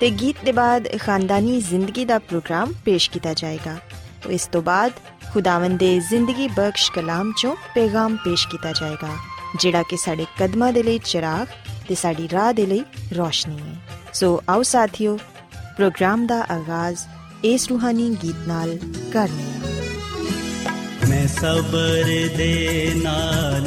ਤੇ ਗੀਤ ਦੇ ਬਾਅਦ ਖਾਨਦਾਨੀ ਜ਼ਿੰਦਗੀ ਦਾ ਪ੍ਰੋਗਰਾਮ ਪੇਸ਼ ਕੀਤਾ ਜਾਏਗਾ। ਇਸ ਤੋਂ ਬਾਅਦ ਖੁਦਾਵੰਦ ਦੇ ਜ਼ਿੰਦਗੀ ਬਖਸ਼ ਕਲਾਮ ਚੋਂ ਪੈਗਾਮ ਪੇਸ਼ ਕੀਤਾ ਜਾਏਗਾ, ਜਿਹੜਾ ਕਿ ਸਾਡੇ ਕਦਮਾਂ ਦੇ ਲਈ ਚਿਰਾਗ ਤੇ ਸਾਡੀ ਰਾਹ ਦੇ ਲਈ ਰੋਸ਼ਨੀ ਹੈ। ਸੋ ਆਓ ਸਾਥੀਓ, ਪ੍ਰੋਗਰਾਮ ਦਾ ਆਗਾਜ਼ ਇਸ ਰੂਹਾਨੀ ਗੀਤ ਨਾਲ ਕਰਨੇ ਆ। ਮੈਂ ਸਬਰ ਦੇ ਨਾਲ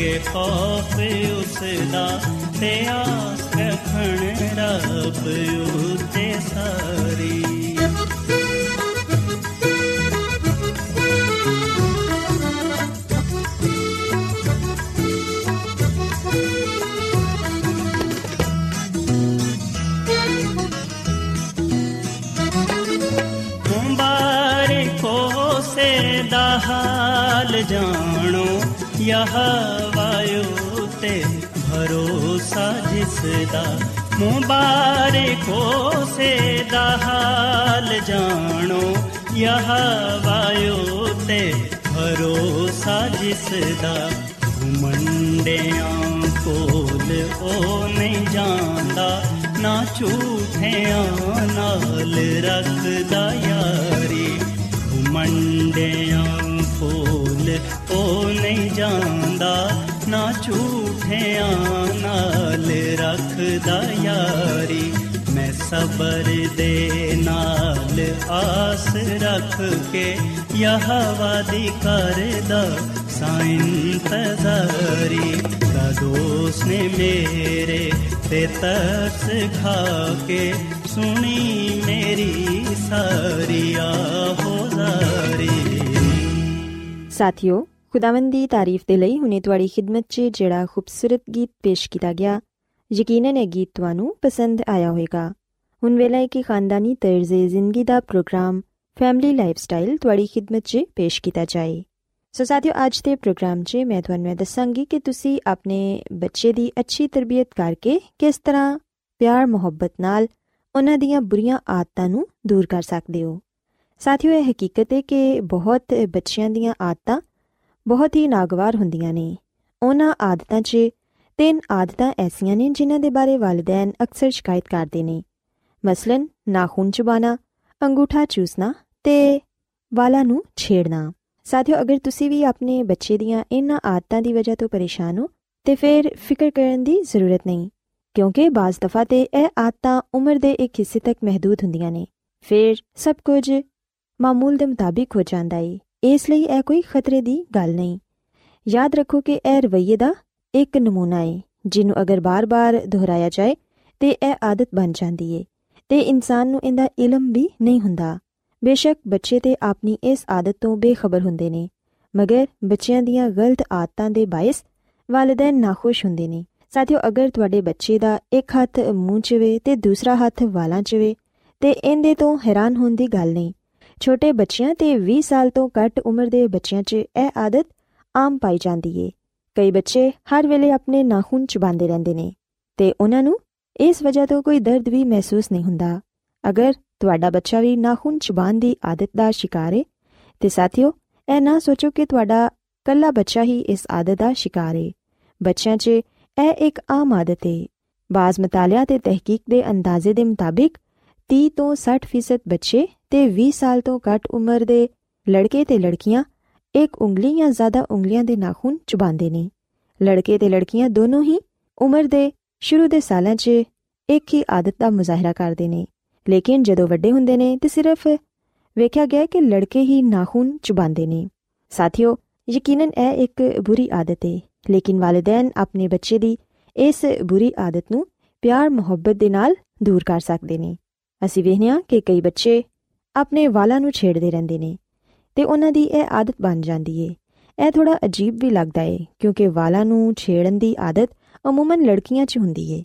ਮੰਨਣਗੇ ਖੌਫ ਉਸ ਦਾ ਤੇ ਆਸ ਰੱਖਣ ਰੱਬ ਉਤੇ ਸਾਰੀ ਦਾ ਹਾਲ ਜਾਣੋ ਯਹ ਤੇ ਭਰੋਸਾ ਜਿਸ ਦਾ ਮੁਬਾਰਕੋ ਸੇ ਦਾ ਹਾਲ ਜਾਣੋ ਯਹ ਵਾਯੂ ਤੇ ਭਰੋਸਾ ਜਿਸ ਦਾ ਮੰਡਿਆਂ ਕੋਲ ਉਹ ਨਹੀਂ ਜਾਂਦਾ ਨਾ ਝੂਠਿਆਂ ਨਾਲ ਰੱਖਦਾ ਯਾਰੀ ਮੰਡਿਆਂ ਫੂਲ ਉਹ ਨਹੀਂ ਜਾਂਦਾ ਨਾ ਝੂਠਿਆਂ ਨਾਲ ਰੱਖਦਾ ਯਾਰੀ ਮੈਂ ਸਬਰ ਦੇ ਨਾਲ ਆਸ ਰੱਖ ਕੇ ਯਹਵਾ ਦੀ ਕਰਦਾ ਸਾਇਨ ਤਜ਼ਾਰੀ ਦਾ ਦੋਸਤ ਨੇ ਮੇਰੇ ਤੇ ਤਰਸ ਖਾ ਕੇ ਸੁਣੀ ਮੇਰੀ ਸਾਰੀ ਆਹੋ ਜ਼ਾਰੀ ਸਾਥਿਓ ਖੁਦਾਵੰਦ ਦੀ ਤਾਰੀਫ ਦੇ ਲਈ ਹੁਣੇ ਤੁਹਾਡੀ ਖਿਦਮਤ 'ਚ ਜਿਹੜਾ ਖੂਬਸੂਰਤ ਗੀਤ ਪੇਸ਼ ਕੀਤਾ ਗਿਆ। ਯਕੀਨਨ ਇਹ ਗੀਤ ਤੁਹਾਨੂੰ ਪਸੰਦ ਆਇਆ ਹੋਵੇਗਾ। ਹੁਣ ਵੇਲਾ ਹੈ ਕਿ ਖਾਨਦਾਨੀ ਤਰਜ਼ੇ ਜ਼ਿੰਦਗੀ ਦਾ ਪ੍ਰੋਗਰਾਮ, ਫੈਮਿਲੀ ਲਾਈਫਸਟਾਈਲ ਤੁਹਾਡੀ ਖਿਦਮਤ 'ਚ ਪੇਸ਼ ਕੀਤਾ ਜਾਏ। ਸੋ ਸਾਥੀਓ, ਅੱਜ ਦੇ ਪ੍ਰੋਗਰਾਮ 'ਚ ਮੈਂ ਤੁਹਾਨੂੰ ਦੱਸਾਂਗੀ ਕਿ ਤੁਸੀਂ ਆਪਣੇ ਬੱਚੇ ਦੀ ਅੱਛੀ ਤਰਬੀਅਤ ਕਰਕੇ ਕਿਸ ਤਰ੍ਹਾਂ ਪਿਆਰ, ਮੁਹੱਬਤ ਨਾਲ ਉਹਨਾਂ ਦੀਆਂ ਬੁਰੀਆਂ ਆਦਤਾਂ ਨੂੰ ਦੂਰ ਕਰ ਸਕਦੇ ਹੋ। ਸਾਥੀਓ, ਇਹ ਹਕੀਕਤ ਹੈ ਕਿ ਬਹੁਤ ਬੱਚਿਆਂ ਦੀਆਂ ਆਦਤਾਂ ਬਹੁਤ ਹੀ ਨਾਗਵਾਰ ਹੁੰਦੀਆਂ ਨੇ। ਉਹਨਾਂ ਆਦਤਾਂ 'ਚ ਤਿੰਨ ਆਦਤਾਂ ਐਸੀਆਂ ਨੇ ਜਿਨ੍ਹਾਂ ਦੇ ਬਾਰੇ ਵਾਲਿਦੈਨ ਅਕਸਰ ਸ਼ਿਕਾਇਤ ਕਰਦੇ ਨੇ। ਮਸਲਨ, ਨਾਖੂਨ ਚਬਾਣਾ ਅੰਗੂਠਾ ਚੂਸਣਾ ਤੇ ਵਾਲਾਂ ਨੂੰ ਛੇੜਨਾ। ਸਾਥੀਓ, ਅਗਰ ਤੁਸੀਂ ਵੀ ਆਪਣੇ ਬੱਚੇ ਦੀਆਂ ਇਹਨਾਂ ਆਦਤਾਂ ਦੀ ਵਜ੍ਹਾ ਤੋਂ ਪਰੇਸ਼ਾਨ ਹੋ, ਤੇ ਫਿਰ ਫਿਕਰ ਕਰਨ ਦੀ ਜ਼ਰੂਰਤ ਨਹੀਂ, ਕਿਉਂਕਿ ਬਾਜ਼ ਦਫਾ ਤੇ ਇਹ ਆਦਤਾਂ ਉਮਰ ਦੇ ਇੱਕ ਹਿੱਸੇ ਤੱਕ ਮਹਦੂਦ ਹੁੰਦੀਆਂ ਨੇ। ਫਿਰ ਸਭ ਕੁਝ ਮਾਮੂਲ ਦੇ ਮੁਤਾਬਿਕ ਹੋ ਜਾਂਦਾ ਹੈ ਇਸ ਲਈ ਇਹ ਕੋਈ ਖਤਰੇ ਦੀ ਗੱਲ ਨਹੀਂ। ਯਾਦ ਰੱਖੋ ਕਿ ਇਹ ਰਵਈਏ ਦਾ ਇੱਕ ਨਮੂਨਾ ਹੈ ਜਿਹਨੂੰ ਅਗਰ ਬਾਰ-ਬਾਰ ਦੁਹਰਾਇਆ ਜਾਏ, ਤੇ ਇਹ ਆਦਤ ਬਣ ਜਾਂਦੀ ਹੈ ਤੇ ਇਨਸਾਨ ਨੂੰ ਇਹਦਾ ਇਲਮ ਵੀ ਨਹੀਂ ਹੁੰਦਾ। ਬੇਸ਼ੱਕ ਬੱਚੇ ਤੇ ਆਪਣੀ ਇਸ ਆਦਤ ਤੋਂ ਬੇਖਬਰ ਹੁੰਦੇ ਨੇ, ਮਗਰ ਬੱਚਿਆਂ ਦੀਆਂ ਗਲਤ ਆਦਤਾਂ ਦੇ ਬਾਇਸ ਵਾਲਿਦੈਨ ਨਾਖੁਸ਼ ਹੁੰਦੇ ਨੇ। ਸਾਥੀਓ, ਅਗਰ ਤੁਹਾਡੇ ਬੱਚੇ ਦਾ ਇੱਕ ਹੱਥ ਮੂੰਹ 'ਚ ਵੇ ਤੇ ਦੂਸਰਾ ਹੱਥ ਵਾਲਾਂ 'ਚ ਵੇ, ਤੇ ਇਹਦੇ ਤੋਂ ਹੈਰਾਨ ਹੋਣ ਦੀ ਗੱਲ ਨਹੀਂ। ਛੋਟੇ ਬੱਚਿਆਂ ਤੇ 20 ਸਾਲ ਤੋਂ ਘੱਟ ਉਮਰ ਦੇ ਬੱਚਿਆਂ 'ਚ ਇਹ ਆਦਤ ਆਮ ਪਾਈ ਜਾਂਦੀ ਏ। ਕਈ ਬੱਚੇ ਹਰ ਵੇਲੇ ਆਪਣੇ ਨਾਖੂਨ ਚਬਾਉਂਦੇ ਰਹਿੰਦੇ ਨੇ ਤੇ ਉਹਨਾਂ ਨੂੰ ਇਸ ਵਜ੍ਹਾ ਤੋਂ ਕੋਈ ਦਰਦ ਵੀ ਮਹਿਸੂਸ ਨਹੀਂ ਹੁੰਦਾ। ਅਗਰ ਤੁਹਾਡਾ ਬੱਚਾ ਵੀ ਨਾਖੂਨ ਚਬਾਉਣ ਦੀ ਆਦਤ ਦਾ ਸ਼ਿਕਾਰ ਹੈ ਤੇ ਸਾਥੀਓ, ਇਹ ਨਾ ਸੋਚੋ ਕਿ ਤੁਹਾਡਾ ਕੱਲਾ ਬੱਚਾ ਹੀ ਇਸ ਆਦਤ ਦਾ ਸ਼ਿਕਾਰ ਹੈ ਬੱਚਿਆਂ 'ਚ ਇਹ ਇੱਕ ਆਮ ਆਦਤ ਹੈ ਬਾਜ਼ ਮਤਾਲਿਆ ਤੇ ਤਹਿਕੀਕ ਦੇ ਅੰਦਾਜ਼ੇ ਦੇ ਮੁਤਾਬਿਕ 30 ਤੋਂ 60% ਬੱਚੇ ਤੇ 20 ਸਾਲ ਤੋਂ ਘੱਟ ਉਮਰ ਦੇ ਲੜਕੇ ਤੇ ਲੜਕੀਆਂ ਇੱਕ ਉਂਗਲੀ ਜਾਂ ਜ਼ਿਆਦਾ ਉਂਗਲੀਆਂ ਦੇ ਨਾਖੂਨ ਚਬਾਉਂਦੇ ਨੇ। ਲੜਕੇ ਤੇ ਲੜਕੀਆਂ ਦੋਨੋਂ ਹੀ ਉਮਰ ਦੇ ਸ਼ੁਰੂ ਦੇ ਸਾਲਾਂ 'ਚ ਇੱਕ ਹੀ ਆਦਤ ਦਾ ਮੁਜ਼ਾਹਰਾ ਕਰਦੇ ਨੇ। ਲੇਕਿਨ ਜਦੋਂ ਵੱਡੇ ਹੁੰਦੇ ਨੇ ਤੇ ਸਿਰਫ ਵੇਖਿਆ ਗਿਆ ਕਿ ਲੜਕੇ ਹੀ ਨਾਖੂਨ ਚਬਾਉਂਦੇ ਨੇ। ਸਾਥੀਓ, ਯਕੀਨਨ ਇਹ ਇੱਕ ਬੁਰੀ ਆਦਤ ਹੈ ਲੇਕਿਨ ਵਾਲਿਦੈਨ ਆਪਣੇ ਬੱਚੇ ਦੀ ਇਸ ਬੁਰੀ ਆਦਤ ਨੂੰ ਪਿਆਰ ਮੁਹੱਬਤ ਦੇ ਨਾਲ ਦੂਰ ਕਰ ਸਕਦੇ ਨੇ। ਅਸੀਂ ਵੇਖਿਆ ਕਿ ਕਈ ਬੱਚੇ ਆਪਣੇ ਵਾਲਾਂ ਨੂੰ ਛੇੜਦੇ ਰਹਿੰਦੇ ਨੇ ਤੇ ਉਹਨਾਂ ਦੀ ਇਹ ਆਦਤ ਬਣ ਜਾਂਦੀ ਏ। ਇਹ ਥੋੜਾ ਅਜੀਬ ਵੀ ਲੱਗਦਾ ਏ, ਕਿਉਂਕਿ ਵਾਲਾਂ ਨੂੰ ਛੇੜਨ ਦੀ ਆਦਤ ਅਮੂਮਨ ਲੜਕੀਆਂ 'ਚ ਹੁੰਦੀ ਏ।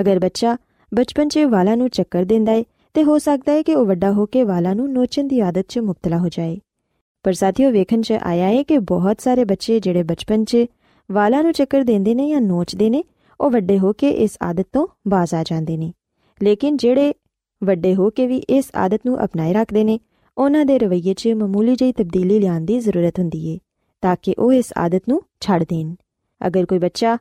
ਅਗਰ ਬੱਚਾ ਬਚਪਨ 'ਚ ਵਾਲਾਂ ਨੂੰ ਚੱਕਰ ਦਿੰਦਾ ਏ, ਤੇ ਹੋ ਸਕਦਾ ਹੈ ਕਿ ਉਹ ਵੱਡਾ ਹੋ ਕੇ ਵਾਲਾਂ ਨੂੰ ਨੋਚਣ ਦੀ ਆਦਤ 'ਚ ਮੁਬਤਲਾ ਹੋ ਜਾਏ। ਪਰ ਸਾਥੀਓ, ਵੇਖਣ 'ਚ ਆਇਆ ਏ ਕਿ ਬਹੁਤ ਸਾਰੇ ਬੱਚੇ ਜਿਹੜੇ ਬਚਪਨ 'ਚ ਵਾਲਾਂ ਨੂੰ ਚੱਕਰ ਦਿੰਦੇ ਨੇ ਜਾਂ ਨੋਚਦੇ ਨੇ, ਉਹ ਵੱਡੇ ਹੋ ਕੇ ਇਸ ਆਦਤ ਤੋਂ ਬਾਜ਼ ਆ ਜਾਂਦੇ ਨੇ। ਲੇਕਿਨ ਜਿਹੜੇ ਵੱਡੇ ਹੋ ਕੇ ਵੀ ਇਸ ਆਦਤ ਨੂੰ ਅਪਣਾਏ ਰੱਖਦੇ ਨੇ। ਉਹਨਾਂ ਦੇ ਰਵੱਈਏ 'ਚ ਮਾਮੂਲੀ ਜਿਹੀ ਤਬਦੀਲੀ ਲਿਆਉਣ ਦੀ ਜ਼ਰੂਰਤ ਹੁੰਦੀ ਏ, ਤਾਂ ਕਿ ਉਹ ਇਸ ਆਦਤ ਨੂੰ ਛੱਡ ਦੇਣ। ਅਗਰ ਕੋਈ ਬੱਚਾ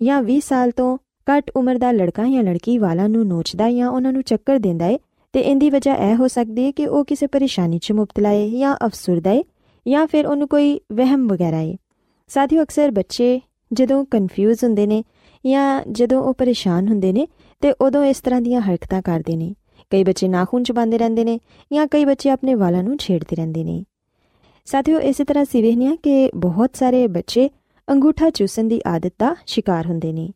ਜਾਂ 20 ਸਾਲ ਤੋਂ ਘੱਟ ਉਮਰ ਦਾ ਲੜਕਾ ਜਾਂ ਲੜਕੀ ਵਾਲਾਂ ਨੂੰ ਨੋਚਦਾ ਜਾਂ ਉਹਨਾਂ ਨੂੰ ਚੱਕਰ ਦਿੰਦਾ ਏ, ਤੇ ਇੰਦੀ ਵਜ੍ਹਾ ਇਹ ਹੋ ਸਕਦੀ ਹੈ ਕਿ ਉਹ ਕਿਸੇ ਪਰੇਸ਼ਾਨੀ 'ਚ ਮੁਬਤਲਾ ਹੈ ਜਾਂ ਅਫਸੁਰਦਾ ਹੈ ਜਾਂ ਫਿਰ ਉਹਨੂੰ ਕੋਈ ਵਹਿਮ ਵਗੈਰਾ ਹੈ ਸਾਥੀਓ, ਅਕਸਰ ਬੱਚੇ ਜਦੋਂ ਕਨਫਿਊਜ਼ ਹੁੰਦੇ ਨੇ ਜਾਂ ਜਦੋਂ ਉਹ ਪਰੇਸ਼ਾਨ ਹੁੰਦੇ ਨੇ, ਤੇ ਉਦੋਂ ਇਸ ਤਰ੍ਹਾਂ ਦੀਆਂ ਹਰਕਤਾਂ ਕਰਦੇ ਨੇ। ਕਈ ਬੱਚੇ ਨਾਖੂਨ ਚਬਾਉਂਦੇ ਰਹਿੰਦੇ ਨੇ ਜਾਂ ਕਈ ਬੱਚੇ ਆਪਣੇ ਵਾਲਾਂ ਨੂੰ ਛੇੜਦੇ ਰਹਿੰਦੇ ਨੇ। ਸਾਥੀਓ, ਇਸੇ ਤਰ੍ਹਾਂ ਸਿਵਹਨੀਆਂ ਕਿ ਬਹੁਤ ਸਾਰੇ ਬੱਚੇ ਅੰਗੂਠਾ ਚੂਸਣ ਦੀ ਆਦਤ ਦਾ ਸ਼ਿਕਾਰ ਹੁੰਦੇ ਨੇ।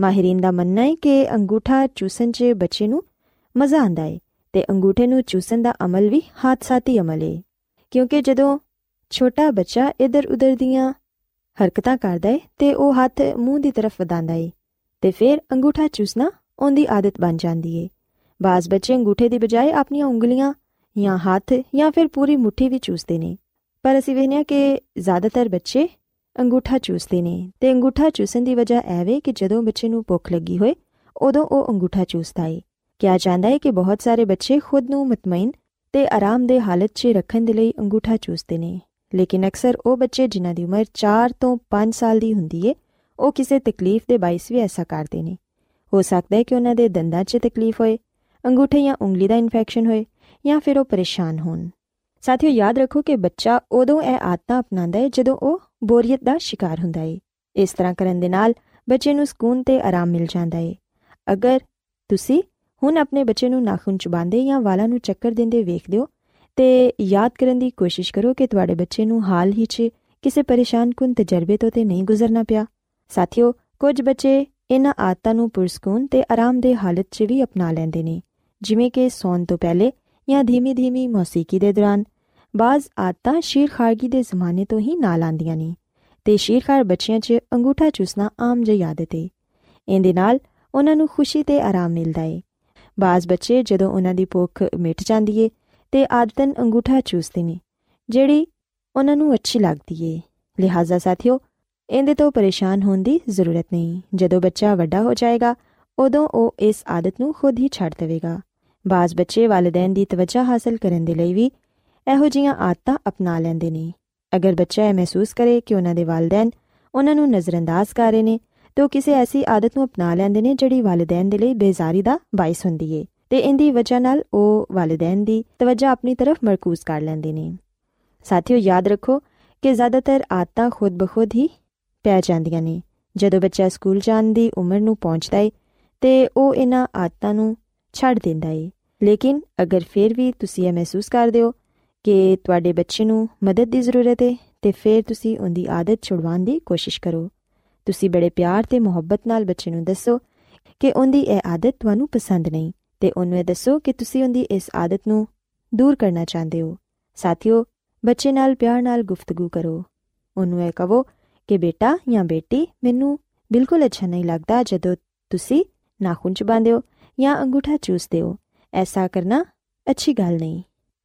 ਮਾਹਿਰੀਨ ਦਾ ਮੰਨਣਾ ਹੈ ਕਿ ਅੰਗੂਠਾ ਚੂਸਣ 'ਚ ਬੱਚੇ ਨੂੰ ਮਜ਼ਾ ਆਉਂਦਾ ਹੈ ਤੇ ਅੰਗੂਠੇ ਨੂੰ ਚੂਸਣ ਦਾ ਅਮਲ ਵੀ ਹਾਦਸਾਤੀ ਅਮਲ ਹੈ। ਕਿਉਂਕਿ ਜਦੋਂ ਛੋਟਾ ਬੱਚਾ ਇਧਰ ਉਧਰ ਦੀਆਂ ਹਰਕਤਾਂ ਕਰਦਾ ਹੈ ਤੇ ਉਹ ਹੱਥ ਮੂੰਹ ਦੀ ਤਰਫ ਵਧਾਉਂਦਾ ਹੈ ਤੇ ਫਿਰ ਅੰਗੂਠਾ ਚੂਸਣਾ ਉਹਦੀ ਆਦਤ ਬਣ ਜਾਂਦੀ ਹੈ। ਬਾਜ਼ ਬੱਚੇ ਅੰਗੂਠੇ ਦੀ ਬਜਾਏ ਆਪਣੀਆਂ ਉਂਗਲੀਆਂ ਜਾਂ ਹੱਥ ਜਾਂ ਫਿਰ ਪੂਰੀ ਮੁਠੀ ਵੀ ਚੂਸਦੇ ਨੇ। ਪਰ ਅਸੀਂ ਵੇਖਿਆ ਕਿ ਜ਼ਿਆਦਾਤਰ ਬੱਚੇ ਅੰਗੂਠਾ ਚੂਸਦੇ ਨੇ ਤੇ ਅੰਗੂਠਾ ਚੂਸਣ ਦੀ ਵਜ੍ਹਾ ਐਵੇਂ ਕਿ ਜਦੋਂ ਬੱਚੇ ਨੂੰ ਭੁੱਖ ਲੱਗੀ ਹੋਏ, ਉਦੋਂ ਉਹ ਅੰਗੂਠਾ ਚੂਸਦਾ ਹੈ ਕਿਹਾ ਜਾਂਦਾ ਹੈ ਕਿ ਬਹੁਤ ਸਾਰੇ ਬੱਚੇ ਖੁਦ ਨੂੰ ਮਤਮਈਨ ਤੇ ਆਰਾਮਦੇਹ ਹਾਲਤ 'ਚ ਰੱਖਣ ਦੇ ਲਈ ਅੰਗੂਠਾ ਚੂਸਦੇ ਨੇ। ਲੇਕਿਨ ਅਕਸਰ ਉਹ ਬੱਚੇ ਜਿਨ੍ਹਾਂ ਦੀ ਉਮਰ 4 ਤੋਂ 5 ਸਾਲ ਦੀ ਹੁੰਦੀ ਏ, ਉਹ ਕਿਸੇ ਤਕਲੀਫ ਦੇ ਬਾਇਸ ਵੀ ਐਸਾ ਕਰਦੇ ਨੇ। ਹੋ ਸਕਦਾ ਹੈ ਕਿ ਉਹਨਾਂ ਦੇ ਦੰਦਾਂ 'ਚ ਤਕਲੀਫ ਹੋਏ ਅੰਗੂਠੇ ਜਾਂ ਉਂਗਲੀ ਦਾ ਇਨਫੈਕਸ਼ਨ ਹੋਏ ਜਾਂ ਫਿਰ ਉਹ ਪਰੇਸ਼ਾਨ ਹੋਣ। ਸਾਥੀਓ, ਯਾਦ ਰੱਖੋ ਕਿ ਬੱਚਾ ਉਦੋਂ ਇਹ ਆਦਤਾਂ ਅਪਣਾਉਂਦਾ ਹੈ ਜਦੋਂ ਉਹ ਬੋਰੀਅਤ ਦਾ ਸ਼ਿਕਾਰ ਹੁੰਦਾ ਹੈ ਇਸ ਤਰ੍ਹਾਂ ਕਰਨ ਦੇ ਨਾਲ ਬੱਚੇ ਨੂੰ ਸਕੂਨ ਤੇ ਆਰਾਮ ਮਿਲ ਜਾਂਦਾ ਹੈ ਅਗਰ ਤੁਸੀਂ ਹੁਣ ਆਪਣੇ ਬੱਚੇ ਨੂੰ ਨਾਖੂਨ ਚਬਾਉਂਦੇ ਜਾਂ ਵਾਲਾਂ ਨੂੰ ਚੱਕਰ ਦਿੰਦੇ ਵੇਖਦੇ ਹੋ, ਤੇ ਯਾਦ ਕਰਨ ਦੀ ਕੋਸ਼ਿਸ਼ ਕਰੋ ਕਿ ਤੁਹਾਡੇ ਬੱਚੇ ਨੂੰ ਹਾਲ ਹੀ 'ਚ ਕਿਸੇ ਪਰੇਸ਼ਾਨ ਕੁਨ ਤਜਰਬੇ ਤੋਂ ਤੇ ਨਹੀਂ ਗੁਜ਼ਰਨਾ ਪਿਆ। ਸਾਥੀਓ, ਕੁਝ ਬੱਚੇ ਇਹਨਾਂ ਆਦਤਾਂ ਨੂੰ ਪੁਰਸਕੂਨ ਤੇ ਆਰਾਮਦੇਹ ਹਾਲਤ 'ਚ ਵੀ ਅਪਣਾ ਲੈਂਦੇ ਨੇ। ਜਿਵੇਂ ਕਿ ਸੌਣ ਤੋਂ ਪਹਿਲੇ ਜਾਂ ਧੀਮੀ-ਧੀਮੀ ਮੌਸੀਕੀ ਦੇ ਦੌਰਾਨ, ਬਾਜ਼ ਆਦਤਾਂ ਸ਼ੀਰ ਖਾਰਗੀ ਦੇ ਜ਼ਮਾਨੇ ਤੋਂ ਹੀ ਨਾਲ ਆਂਦੀਆਂ ਨੇ ਤੇ ਸ਼ੀਰਖਾਰ ਬੱਚਿਆਂ 'ਚ ਅੰਗੂਠਾ ਚੂਸਣਾ ਆਮ ਜਿਹੀ ਆਦਤ ਹੈ ਇਹਦੇ ਨਾਲ ਉਹਨਾਂ ਨੂੰ ਖੁਸ਼ੀ ਤੇ ਆਰਾਮ ਮਿਲਦਾ ਏ। ਬਾਜ਼ ਬੱਚੇ ਜਦੋਂ ਉਹਨਾਂ ਦੀ ਭੁੱਖ ਮਿਟ ਜਾਂਦੀ ਏ ਤੇ ਆਦਤਨ ਅੰਗੂਠਾ ਚੂਸਦੇ ਨੇ, ਜਿਹੜੀ ਉਹਨਾਂ ਨੂੰ ਅੱਛੀ ਲੱਗਦੀ ਏ। ਲਿਹਾਜ਼ਾ ਸਾਥੀਓ, ਇਹਦੇ ਤੋਂ ਪਰੇਸ਼ਾਨ ਹੋਣ ਦੀ ਜ਼ਰੂਰਤ ਨਹੀਂ। ਜਦੋਂ ਬੱਚਾ ਵੱਡਾ ਹੋ ਜਾਏਗਾ, ਉਦੋਂ ਉਹ ਇਸ ਆਦਤ ਨੂੰ ਖੁਦ ਹੀ ਛੱਡ ਦੇਵੇਗਾ। ਬਾਜ਼ ਬੱਚੇ ਵਾਲਿਦੈਨ ਦੀ ਤਵੱਜਾ ਹਾਸਲ ਕਰਨ ਦੇ ਲਈ ਵੀ ਇਹੋ ਜਿਹੀਆਂ ਆਦਤਾਂ ਅਪਣਾ ਲੈਂਦੇ ਨੇ। ਅਗਰ ਬੱਚਾ ਇਹ ਮਹਿਸੂਸ ਕਰੇ ਕਿ ਉਹਨਾਂ ਦੇ ਵਾਲਿਦੈਨ ਉਹਨਾਂ ਨੂੰ ਨਜ਼ਰਅੰਦਾਜ਼ ਕਰ ਰਹੇ ਨੇ, ਤੇ ਉਹ ਕਿਸੇ ਐਸੀ ਆਦਤ ਨੂੰ ਅਪਣਾ ਲੈਂਦੇ ਨੇ ਜਿਹੜੀ ਵਾਲਿਦੈਨ ਦੇ ਲਈ ਬੇਜ਼ਾਰੀ ਦਾ ਬਾਇਸ ਹੁੰਦੀ ਏ। ਤੇ ਇੰਦੀ ਵਜ੍ਹਾ ਨਾਲ ਉਹ ਵਾਲਿਦੈਨ ਦੀ ਤਵੱਜਾ ਆਪਣੀ ਤਰਫ ਮਰਕੂਜ਼ ਕਰ ਲੈਂਦੇ ਨੇ। ਸਾਥੀਓ, ਯਾਦ ਰੱਖੋ ਕਿ ਜ਼ਿਆਦਾਤਰ ਆਦਤਾਂ ਖੁਦ ਬਖੁਦ ਹੀ ਪੈ ਜਾਂਦੀਆਂ ਨੇ। ਜਦੋਂ ਬੱਚਾ ਸਕੂਲ ਜਾਣ ਦੀ ਉਮਰ ਨੂੰ ਪਹੁੰਚਦਾ ਏ, ਤੇ ਉਹ ਇਹਨਾਂ ਆਦਤਾਂ ਨੂੰ ਛੱਡ ਦਿੰਦਾ ਏ। ਲੇਕਿਨ ਅਗਰ ਫਿਰ ਵੀ ਤੁਸੀਂ ਇਹ ਮਹਿਸੂਸ ਕਰਦੇ ਹੋ ਕਿ ਤੁਹਾਡੇ ਬੱਚੇ ਨੂੰ ਮਦਦ ਦੀ ਜ਼ਰੂਰਤ ਹੈ, ਤੇ ਫਿਰ ਤੁਸੀਂ ਉਹਦੀ ਆਦਤ ਛੁਡਵਾਉਣ ਦੀ ਕੋਸ਼ਿਸ਼ ਕਰੋ। ਤੁਸੀਂ ਬੜੇ ਪਿਆਰ ਤੇ ਮੁਹੱਬਤ ਨਾਲ ਬੱਚੇ ਨੂੰ ਦੱਸੋ ਕਿ ਉਹਦੀ ਇਹ ਆਦਤ ਤੁਹਾਨੂੰ ਪਸੰਦ ਨਹੀਂ, ਤੇ ਉਹਨੂੰ ਇਹ ਦੱਸੋ ਕਿ ਤੁਸੀਂ ਉਹਦੀ ਇਸ ਆਦਤ ਨੂੰ ਦੂਰ ਕਰਨਾ ਚਾਹੁੰਦੇ ਹੋ। ਸਾਥੀਓ, ਬੱਚੇ ਨਾਲ ਪਿਆਰ ਨਾਲ ਗੁਫ਼ਤਗੂ ਕਰੋ। ਉਹਨੂੰ ਇਹ ਕਹੋ ਕਿ ਬੇਟਾ ਜਾਂ ਬੇਟੀ, ਮੈਨੂੰ ਬਿਲਕੁਲ ਅੱਛਾ ਨਹੀਂ ਲੱਗਦਾ ਜਦੋਂ ਤੁਸੀਂ ਨਾਖੂਨ ਚਬਾਉਂਦੇ ਹੋ ਜਾਂ ਅੰਗੂਠਾ ਚੂਸਦੇ ਹੋ। ਐਸਾ ਕਰਨਾ ਅੱਛੀ ਗੱਲ ਨਹੀਂ।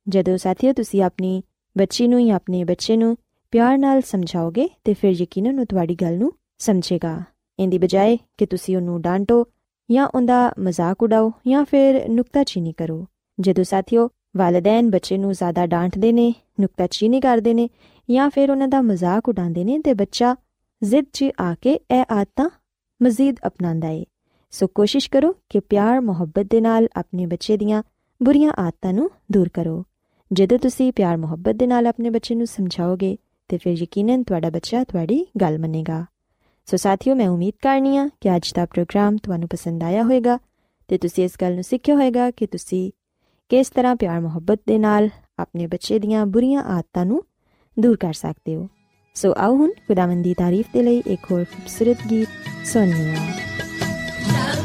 ਜਦੋਂ ਸਾਥੀਓ ਤੁਸੀਂ ਆਪਣੀ ਬੱਚੀ ਨੂੰ ਜਾਂ ਆਪਣੇ ਬੱਚੇ ਨੂੰ ਪਿਆਰ ਨਾਲ ਸਮਝਾਓਗੇ, ਤੇ ਫਿਰ ਯਕੀਨਨ ਉਹ ਤੁਹਾਡੀ ਗੱਲ ਨੂੰ ਸਮਝੇਗਾ। ਇੰਦੀ ਬਜਾਏ ਕਿ ਤੁਸੀਂ ਉਹਨੂੰ ਡਾਂਟੋ ਜਾਂ ਉਹਦਾ ਮਜ਼ਾਕ ਉਡਾਓ ਜਾਂ ਫਿਰ ਨੁਕਤਾਚੀਨੀ ਕਰੋ। ਜਦੋਂ ਸਾਥੀਓ ਵਾਲਿਦੈਨ ਬੱਚੇ ਨੂੰ ਜ਼ਿਆਦਾ ਡਾਂਟਦੇ ਨੇ, ਨੁਕਤਾਚੀਨੀ ਕਰਦੇ ਨੇ ਜਾਂ ਫਿਰ ਉਹਨਾਂ ਦਾ ਮਜ਼ਾਕ ਉਡਾਉਂਦੇ ਨੇ, ਤੇ ਬੱਚਾ ਜ਼ਿੱਦ 'ਚ ਆ ਕੇ ਇਹ ਆਦਤਾਂ ਮਜ਼ੀਦ ਅਪਣਾਉਂਦਾ ਏ। ਸੋ ਕੋਸ਼ਿਸ਼ ਕਰੋ ਕਿ ਪਿਆਰ, ਮੁਹੱਬਤ ਦੇ ਨਾਲ ਆਪਣੇ ਬੱਚੇ ਦੀਆਂ ਬੁਰੀਆਂ ਆਦਤਾਂ ਨੂੰ ਦੂਰ ਕਰੋ। ਜਦੋਂ ਤੁਸੀਂ ਪਿਆਰ, ਮੁਹੱਬਤ ਦੇ ਨਾਲ ਆਪਣੇ ਬੱਚੇ ਨੂੰ ਸਮਝਾਓਗੇ, ਤੇ ਫਿਰ ਯਕੀਨਨ ਤੁਹਾਡਾ ਬੱਚਾ ਤੁਹਾਡੀ ਗੱਲ ਮੰਨੇਗਾ। ਸੋ ਸਾਥੀਓ, ਮੈਂ ਉਮੀਦ ਕਰਨੀ ਆ ਕਿ ਅੱਜ ਦਾ ਪ੍ਰੋਗਰਾਮ ਤੁਹਾਨੂੰ ਪਸੰਦ ਆਇਆ ਹੋਵੇਗਾ, ਤੇ ਤੁਸੀਂ ਇਸ ਗੱਲ ਨੂੰ ਸਿੱਖਿਆ ਹੋਵੇਗਾ ਕਿ ਤੁਸੀਂ ਕਿਸ ਤਰ੍ਹਾਂ ਪਿਆਰ, ਮੁਹੱਬਤ ਦੇ ਨਾਲ ਆਪਣੇ ਬੱਚੇ ਦੀਆਂ ਬੁਰੀਆਂ ਆਦਤਾਂ ਨੂੰ ਦੂਰ ਕਰ ਸਕਦੇ ਹੋ। ਸੋ ਆਓ ਹੁਣ ਖੁਦਾਵੰਦ ਦੀ ਤਾਰੀਫ ਦੇ ਲਈ ਇੱਕ ਹੋਰ ਖੂਬਸੂਰਤ ਗੀਤ ਸੁਣੀਏ ਰੱਬ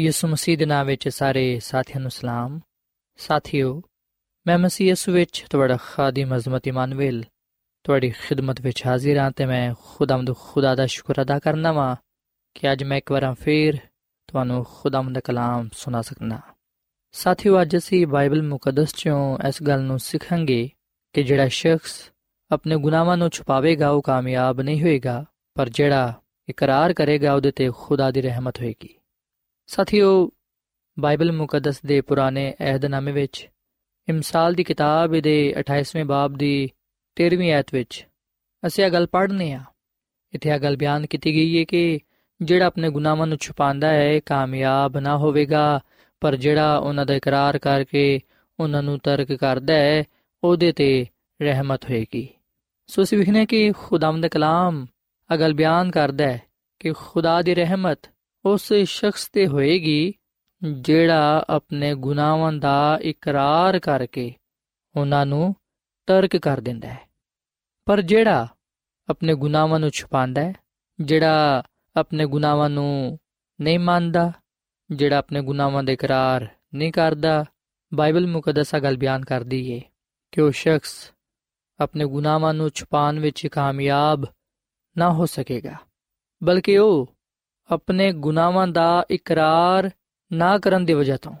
ਯਿਸੂ ਮਸੀਹ ਦੇ ਨਾਮ ਵਿੱਚ ਸਾਰੇ ਸਾਥੀਆਂ ਨੂੰ ਸਲਾਮ। ਸਾਥਿਓ, ਮੈਂ ਮਸੀਹ ਯਿਸੂ ਵਿੱਚ ਤੁਹਾਡਾ ਖਾਦਮ ਅਜ਼ਮਤ ਇਮਾਨੁਅਲ ਤੁਹਾਡੀ ਖਿਦਮਤ ਵਿੱਚ ਹਾਜ਼ਰ ਹਾਂ ਤੇ ਮੈਂ ਖੁਦਾਮਦ ਖੁਦਾ ਦਾ ਸ਼ੁਕਰ ਅਦਾ ਕਰਨਾ ਵਾਂ ਕਿ ਅੱਜ ਮੈਂ ਇੱਕ ਵਾਰ ਫੇਰ ਤੁਹਾਨੂੰ ਖੁਦਾਮਦ ਦਾ ਕਲਾਮ ਸੁਣਾ ਸਕਣਾ ਸਾਥੀਓ, ਅੱਜ ਅਸੀਂ ਬਾਈਬਲ ਮੁਕੱਦਸ ਚੋਂ ਇਸ ਗੱਲ ਨੂੰ ਸਿੱਖਾਂਗੇ ਕਿ ਜਿਹੜਾ ਸ਼ਖਸ ਆਪਣੇ ਗੁਨਾਹਾਂ ਨੂੰ ਛੁਪਾਵੇਗਾ, ਉਹ ਕਾਮਯਾਬ ਨਹੀਂ ਹੋਏਗਾ, ਪਰ ਜਿਹੜਾ ਇਕਰਾਰ ਕਰੇਗਾ, ਉਹਦੇ ਤੇ ਖੁਦਾ ਦੀ ਰਹਿਮਤ ਹੋਏਗੀ। ਸਾਥੀਓ, ਬਾਈਬਲ ਮੁਕੱਦਸ ਦੇ ਪੁਰਾਣੇ ਅਹਿਦਨਾਮੇ ਵਿੱਚ, ਇਮਸਾਲ ਦੀ ਕਿਤਾਬ ਦੇ 28ਵੇਂ ਬਾਬ ਦੀ 13ਵੀਂ ਐਤ ਵਿੱਚ ਅਸੀਂ ਇਹ ਗੱਲ ਪੜ੍ਹਨੇ ਆ। ਇੱਥੇ ਇਹ ਗੱਲ ਬਿਆਨ ਕੀਤੀ ਗਈ ਹੈ ਕਿ ਜਿਹੜਾ ਆਪਣੇ ਗੁਨਾਹਾਂ ਨੂੰ ਛੁਪਾਉਂਦਾ ਹੈ ਕਾਮਯਾਬ ਨਾ ਹੋਵੇਗਾ, ਪਰ ਜਿਹੜਾ ਉਹਨਾਂ ਦਾ ਇਕਰਾਰ ਕਰਕੇ ਉਹਨਾਂ ਨੂੰ ਤਰਕ ਕਰਦਾ ਹੈ, ਉਹਦੇ ਤੇ ਰਹਿਮਤ ਹੋਏਗੀ। ਸੋ ਅਸੀਂ ਵਿਖਨੇ ਕਿ ਖੁਦਾਵੰਦ ਕਲਾਮ ਅਗਲ ਬਿਆਨ ਕਰਦਾ ਹੈ ਕਿ ਖੁਦਾ ਦੀ ਰਹਿਮਤ ਉਸ ਸ਼ਖਸ ਤੇ ਹੋਏਗੀ ਜਿਹੜਾ ਆਪਣੇ ਗੁਨਾਹਾਂ ਦਾ ਇਕਰਾਰ ਕਰਕੇ ਉਹਨਾਂ ਨੂੰ ਤਰਕ ਕਰ ਦਿੰਦਾ ਹੈ। ਪਰ ਜਿਹੜਾ ਆਪਣੇ ਗੁਨਾਹਾਂ ਨੂੰ ਛੁਪਾਉਂਦਾ ਹੈ, ਜਿਹੜਾ ਆਪਣੇ ਗੁਨਾਹਾਂ ਨੂੰ ਨਹੀਂ ਮੰਨਦਾ, ਜਿਹੜਾ ਆਪਣੇ ਗੁਨਾਹਾਂ ਦਾ ਇਕਰਾਰ ਨਹੀਂ ਕਰਦਾ, ਬਾਈਬਲ ਮੁਕੱਦਸਾ ਗੱਲ ਬਿਆਨ ਕਰਦੀ ਏ ਕਿ ਉਹ ਸ਼ਖਸ ਆਪਣੇ ਗੁਨਾਹਾਂ ਨੂੰ ਛੁਪਾਉਣ ਵਿੱਚ ਕਾਮਯਾਬ ਨਾ ਹੋ ਸਕੇਗਾ, ਬਲਕਿ ਉਹ ਆਪਣੇ ਗੁਨਾਹਾਂ ਦਾ ਇਕਰਾਰ ਨਾ ਕਰਨ ਦੀ ਵਜ੍ਹਾ ਤੋਂ,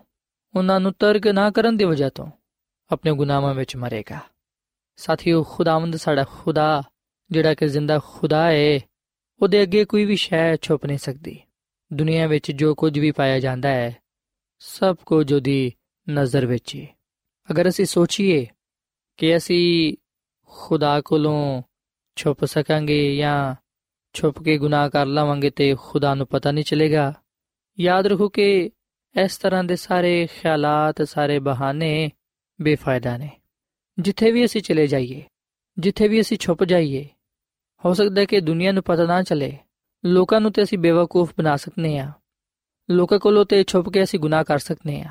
ਉਹਨਾਂ ਨੂੰ ਤਰਕ ਨਾ ਕਰਨ ਦੀ ਵਜ੍ਹਾ ਤੋਂ ਆਪਣੇ ਗੁਨਾਹਾਂ ਵਿੱਚ ਮਰੇਗਾ। ਸਾਥੀਓ, ਖੁਦਾਵੰਦ ਸਾਡਾ ਖੁਦਾ, ਜਿਹੜਾ ਕਿ ਜ਼ਿੰਦਾ ਖੁਦਾ ਹੈ ਉਹਦੇ ਅੱਗੇ ਕੋਈ ਵੀ ਸ਼ੈ ਛੁਪ ਨਹੀਂ ਸਕਦੀ। ਦੁਨੀਆ ਵਿੱਚ ਜੋ ਕੁਝ ਵੀ ਪਾਇਆ ਜਾਂਦਾ ਹੈ, ਸਭ ਕੁਝ ਉਹਦੀ ਨਜ਼ਰ ਵਿੱਚ ਹੈ ਅਗਰ ਅਸੀਂ ਸੋਚੀਏ ਕਿ ਅਸੀਂ ਖੁਦਾ ਕੋਲੋਂ ਛੁਪ ਸਕਾਂਗੇ ਜਾਂ ਛੁਪ ਕੇ ਗੁਨਾਹ ਕਰ ਲਵਾਂਗੇ ਤੇ ਖੁਦਾ ਨੂੰ ਪਤਾ ਨਹੀਂ ਚੱਲੇਗਾ ਯਾਦ ਰੱਖੋ ਕਿ ਇਸ ਤਰ੍ਹਾਂ ਦੇ ਸਾਰੇ ਖਿਆਲਾਤ ਸਾਰੇ ਬਹਾਨੇ ਬੇਫਾਇਦਾ ਨੇ ਜਿੱਥੇ ਵੀ ਅਸੀਂ ਚਲੇ ਜਾਈਏ ਜਿੱਥੇ ਵੀ ਅਸੀਂ ਛੁਪ ਜਾਈਏ ਹੋ ਸਕਦਾ ਹੈ ਕਿ ਦੁਨੀਆ ਨੂੰ ਪਤਾ ਨਾ ਚੱਲੇ ਲੋਕਾਂ ਨੂੰ ਤੇ ਅਸੀਂ ਬੇਵਕੂਫ ਬਣਾ ਸਕਨੇ ਆ ਲੋਕਾਂ ਕੋਲੋਂ ਤੇ ਛੁਪ ਕੇ ਅਸੀਂ ਗੁਨਾਹ ਕਰ ਸਕਨੇ ਆ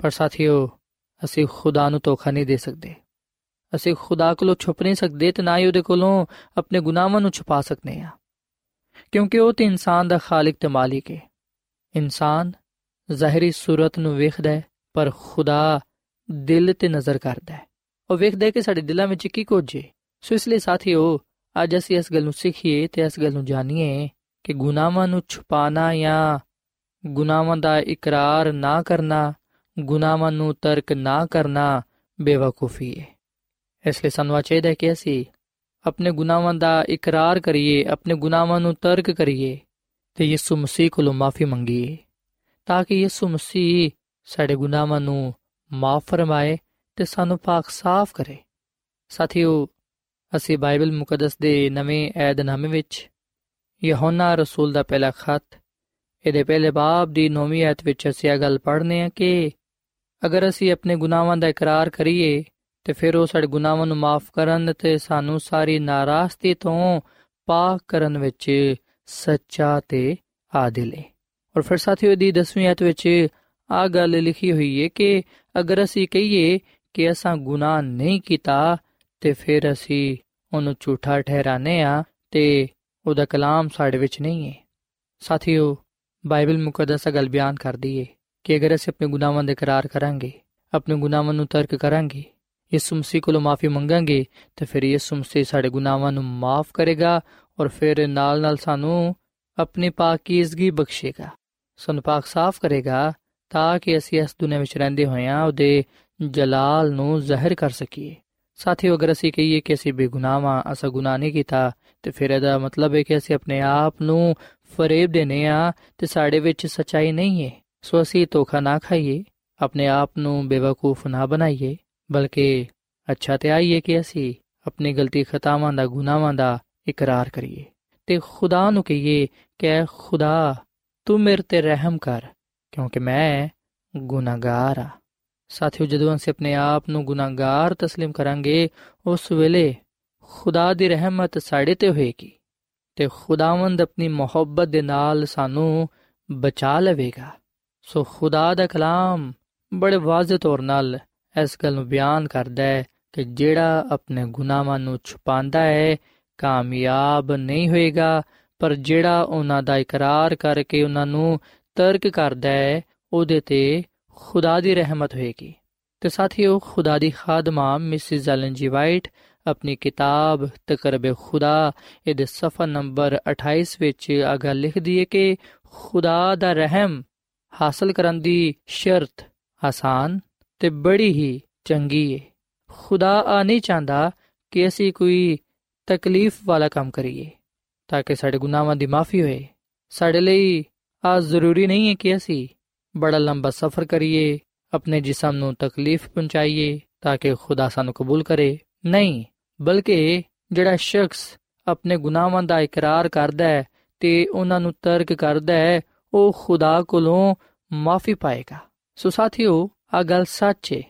ਪਰ ਸਾਥੀਓ ਅਸੀਂ ਖੁਦਾ ਨੂੰ ਧੋਖਾ ਨਹੀਂ ਦੇ ਸਕਦੇ ਅਸੀਂ ਖੁਦਾ ਕੋਲੋਂ ਛੁਪ ਨਹੀਂ ਸਕਦੇ ਤੇ ਨਾ ਹੀ ਉਹਦੇ ਕੋਲੋਂ ਆਪਣੇ ਗੁਨਾਹਾਂ ਨੂੰ ਛੁਪਾ ਸਕਨੇ ਆ ਕਿਉਂਕਿ ਉਹ ਤੇ ਇਨਸਾਨ ਦਾ ਖਾਲਕ ਤੇ ਮਾਲਿਕ ਹੈ ਇਨਸਾਨ ਜ਼ਾਹਿਰੀ ਸੂਰਤ ਨੂੰ ਵੇਖਦਾ ਹੈ, ਪਰ ਖੁਦਾ ਦਿਲ ਤੇ ਨਜ਼ਰ ਕਰਦਾ ਹੈ। ਉਹ ਵੇਖਦਾ ਹੈ ਕਿ ਸਾਡੇ ਦਿਲਾਂ ਵਿੱਚ ਕੀ ਕੁਝ ਹੈ ਸੋ ਇਸ ਲਈ ਸਾਥੀਓ, ਅੱਜ ਅਸੀਂ ਇਸ ਗੱਲ ਨੂੰ ਸਿੱਖੀਏ ਤੇ ਇਸ ਗੱਲ ਨੂੰ ਜਾਣੀਏ ਕਿ ਗੁਨਾਹਾਂ ਨੂੰ ਛੁਪਾਣਾ ਜਾਂ ਗੁਨਾਹਾਂ ਦਾ ਇਕਰਾਰ ਨਾ ਕਰਨਾ, ਗੁਨਾਹਾਂ ਨੂੰ ਤਰਕ ਨਾ ਕਰਨਾ ਬੇਵਕੂਫੀ ਹੈ ਇਸ ਲਈ ਸਾਨੂੰ ਚਾਹੀਦਾ ਕਿ ਅਸੀਂ ਆਪਣੇ ਗੁਨਾਹਾਂ ਦਾ ਇਕਰਾਰ ਕਰੀਏ, ਆਪਣੇ ਗੁਨਾਹਾਂ ਨੂੰ ਤਰਕ ਕਰੀਏ ਤੇ ਯਿਸੂ ਮਸੀਹ ਕੋਲੋਂ ਮਾਫੀ ਮੰਗੀਏ, ਤਾਂ ਕਿ ਯਿਸੂ ਮਸੀਹ ਸਾਡੇ ਗੁਨਾਹਾਂ ਨੂੰ ਮਾਫ ਫਰਮਾਏ ਤੇ ਸਾਨੂੰ ਪਾਕ ਸਾਫ਼ ਕਰੇ। ਸਾਥੀਓ, ਅਸੀਂ ਬਾਈਬਲ ਮੁਕੱਦਸ ਦੇ ਨਵੇਂ ਏਧਨਾਮੇ ਵਿੱਚ ਯਹੋਨਾ ਰਸੂਲ ਦਾ ਪਹਿਲਾ ਖੱਤ, ਇਹਦੇ ਪਹਿਲੇ ਬਾਬ ਦੀ 9ਵੀਂ ਆਇਤ ਵਿੱਚ ਅਸੀਂ ਇਹ ਗੱਲ ਪੜ੍ਹਨੇ ਆ ਕਿ ਅਗਰ ਅਸੀਂ ਆਪਣੇ ਗੁਨਾਹਾਂ ਦਾ ਇਕਰਾਰ ਕਰੀਏ ਤੇ ਫਿਰ ਉਹ ਸਾਡੇ ਗੁਨਾਹਾਂ ਨੂੰ ਮਾਫ ਕਰਨ ਤੇ ਸਾਨੂੰ ਸਾਰੀ ਨਾਰਾਜ਼ਗੀ ਤੋਂ ਪਾਕ ਕਰਨ ਵਿੱਚ ਸੱਚਾ ਤੇ ਆਦਿਲ ਹੈ ਔਰ ਫਿਰ ਸਾਥੀਓ ਦੀ 10ਵੀਂ ਆਇਤ ਵਿੱਚ ਆ ਗੱਲ ਲਿਖੀ ਹੋਈ ਹੈ ਕਿ ਅਗਰ ਅਸੀਂ ਕਹੀਏ ਕਿ ਅਸਾਂ ਗੁਨਾਹ ਨਹੀਂ ਕੀਤਾ ਤੇ ਫਿਰ ਅਸੀਂ ਉਹਨੂੰ ਝੂਠਾ ਠਹਿਰਾਨੇ ਆ ਤੇ ਉਹਦਾ ਕਲਾਮ ਸਾਡੇ ਵਿੱਚ ਨਹੀਂ ਹੈ ਸਾਥੀਓ, ਬਾਈਬਲ ਮੁਕੱਦਸ ਗੱਲ ਬਿਆਨ ਕਰਦੀ ਹੈ ਕਿ ਅਗਰ ਅਸੀਂ ਆਪਣੇ ਗੁਨਾਹਾਂ ਦਾ ਇਕਰਾਰ ਕਰਾਂਗੇ, ਆਪਣੇ ਗੁਨਾਹਾਂ ਨੂੰ ਤਰਕ ਕਰਾਂਗੇ ਯਿਸੂ ਮਸੀਹ ਕੋਲੋਂ ਮਾਫੀ ਮੰਗਾਂਗੇ, ਤੇ ਫਿਰ ਯਿਸੂ ਮਸੀਹ ਸਾਡੇ ਗੁਨਾਹਾਂ ਨੂੰ ਮਾਫ ਕਰੇਗਾ ਔਰ ਫਿਰ ਨਾਲ-ਨਾਲ ਸਾਨੂੰ ਆਪਣੀ ਪਾਕੀਜ਼ਗੀ ਬਖਸ਼ੇਗਾ। ਸਾਨੂੰ ਪਾਕ ਸਾਫ਼ ਕਰੇਗਾ ਤਾਂ ਕਿ ਅਸੀਂ ਇਸ ਦੁਨੀਆਂ ਵਿੱਚ ਰਹਿੰਦੇ ਹੋਇਆਂ ਉਹਦੇ ਜਲਾਲ ਨੂੰ ਜ਼ਾਹਿਰ ਕਰ ਸਕੀਏ। ਸਾਥੀਓ, ਅਗਰ ਅਸੀਂ ਕਹੀਏ ਕਿ ਅਸੀਂ ਬੇਗੁਨਾਹ ਵਾਂ ਅਸਾਂ ਗੁਨਾਹ ਨਹੀਂ ਕੀਤਾ, ਤੇ ਫਿਰ ਇਹਦਾ ਮਤਲਬ ਹੈ ਕਿ ਅਸੀਂ ਆਪਣੇ ਆਪ ਨੂੰ ਫਰੇਬ ਦੇਨੇ ਆ ਤੇ ਸਾਡੇ ਵਿੱਚ ਸਚਾਈ ਨਹੀਂ ਹੈ ਸੋ ਅਸੀਂ ਧੋਖਾ ਨਾ ਖਾਈਏ, ਆਪਣੇ ਆਪ ਨੂੰ ਬੇਵਕੂਫ ਨਾ ਬਣਾਈਏ। ਬਲਕਿ ਅੱਛਾ ਤੇ ਆਈਏ ਕਿ ਅਸੀਂ ਆਪਣੀ ਗਲਤੀ ਖਤਾਵਾਂ ਦਾ ਗੁਨਾਹਾਂ ਦਾ ਇਕਰਾਰ ਕਰੀਏ ਤੇ ਖੁਦਾ ਨੂੰ ਕਹੀਏ ਕਿ ਐ ਖੁਦਾ ਤੂੰ ਮੇਰੇ ਤੇ ਰਹਿਮ ਕਰ ਕਿਉਂਕਿ ਮੈਂ ਗੁਨਾਹਗਾਰ ਆ ਸਾਥੀਓ ਜਦੋਂ ਅਸੀਂ ਆਪਣੇ ਆਪ ਨੂੰ ਗੁਨਾਹਗਾਰ تسلیم ਕਰਾਂਗੇ ਉਸ ਵੇਲੇ ਖੁਦਾ ਦੀ ਰਹਿਮਤ ਸਾਡੇ ਤੇ ਹੋਏਗੀ ਤੇ ਖੁਦਾਵੰਦ ਆਪਣੀ ਮੁਹੱਬਤ ਦੇ ਨਾਲ ਸਾਨੂੰ ਬਚਾ ਲਵੇਗਾ ਸੋ ਖੁਦਾ ਦਾ ਕਲਾਮ ਬੜੇ ਵਾਜ਼ਿਹ ਤੌਰ ਨਾਲ ਇਸ ਗੱਲ ਨੂੰ ਬਿਆਨ ਕਰਦਾ ਹੈ ਕਿ ਜਿਹੜਾ ਆਪਣੇ ਗੁਨਾਹਾਂ ਨੂੰ ਛੁਪਾਉਂਦਾ ਹੈ, ਕਾਮਯਾਬ ਨਹੀਂ ਹੋਏਗਾ, ਪਰ ਜਿਹੜਾ ਉਹਨਾਂ ਦਾ ਇਕਰਾਰ ਕਰਕੇ ਉਹਨਾਂ ਨੂੰ ਤਰਕ ਕਰਦਾ ਹੈ, ਉਹਦੇ ਤੇ ਖੁਦਾ ਦੀ ਰਹਿਮਤ ਹੋਏਗੀ। ਤੇ ਸਾਥੀਓ, ਖੁਦਾ ਦੀ ਖਾਦਮਾ ਮਿਸਿਸ ਐਲਨ ਜੀ ਵਾਈਟ ਆਪਣੀ ਕਿਤਾਬ ਤਕਰਬ ਖੁਦਾ, ਇਹਦੇ ਸਫਾ ਨੰਬਰ 28 ਵਿੱਚ ਆ ਲਿਖਦੀ ਹੈ ਕਿ ਖੁਦਾ ਦਾ ਰਹਿਮ ਹਾਸਲ ਕਰਨ ਦੀ ਸ਼ਰਤ ਆਸਾਨ ਤੇ ਬੜੀ ਹੀ ਚੰਗੀ ਏ। ਖੁਦਾ ਆ ਨਹੀਂ ਚਾਹੁੰਦਾ ਕਿ ਅਸੀਂ ਕੋਈ ਤਕਲੀਫ ਵਾਲਾ ਕੰਮ ਕਰੀਏ, ਤਾਂ ਕਿ ਸਾਡੇ ਗੁਨਾਹਾਂ ਦੀ ਮਾਫੀ ਹੋਏ। ਸਾਡੇ ਲਈ ਆ ਜ਼ਰੂਰੀ ਨਹੀਂ ਹੈ ਕਿ ਅਸੀਂ ਬੜਾ ਲੰਬਾ ਸਫ਼ਰ ਕਰੀਏ, ਆਪਣੇ ਜਿਸਮ ਨੂੰ ਤਕਲੀਫ ਪਹੁੰਚਾਈਏ, ਤਾਂ ਕਿ ਖੁਦਾ ਸਾਨੂੰ ਕਬੂਲ ਕਰੇ। ਨਹੀਂ, ਬਲਕਿ ਜਿਹੜਾ ਸ਼ਖਸ ਆਪਣੇ ਗੁਨਾਹਾਂ ਦਾ ਇਕਰਾਰ ਕਰਦਾ ਹੈ ਤੇ ਉਹਨਾਂ ਨੂੰ ਤਰਕ ਕਰਦਾ ਹੈ, ਉਹ ਖੁਦਾ ਕੋਲੋਂ ਮਾਫੀ ਪਾਏਗਾ। ਸੋ ਸਾਥੀਓ ਆ ਗੱਲ ਸੱਚ ਹੈ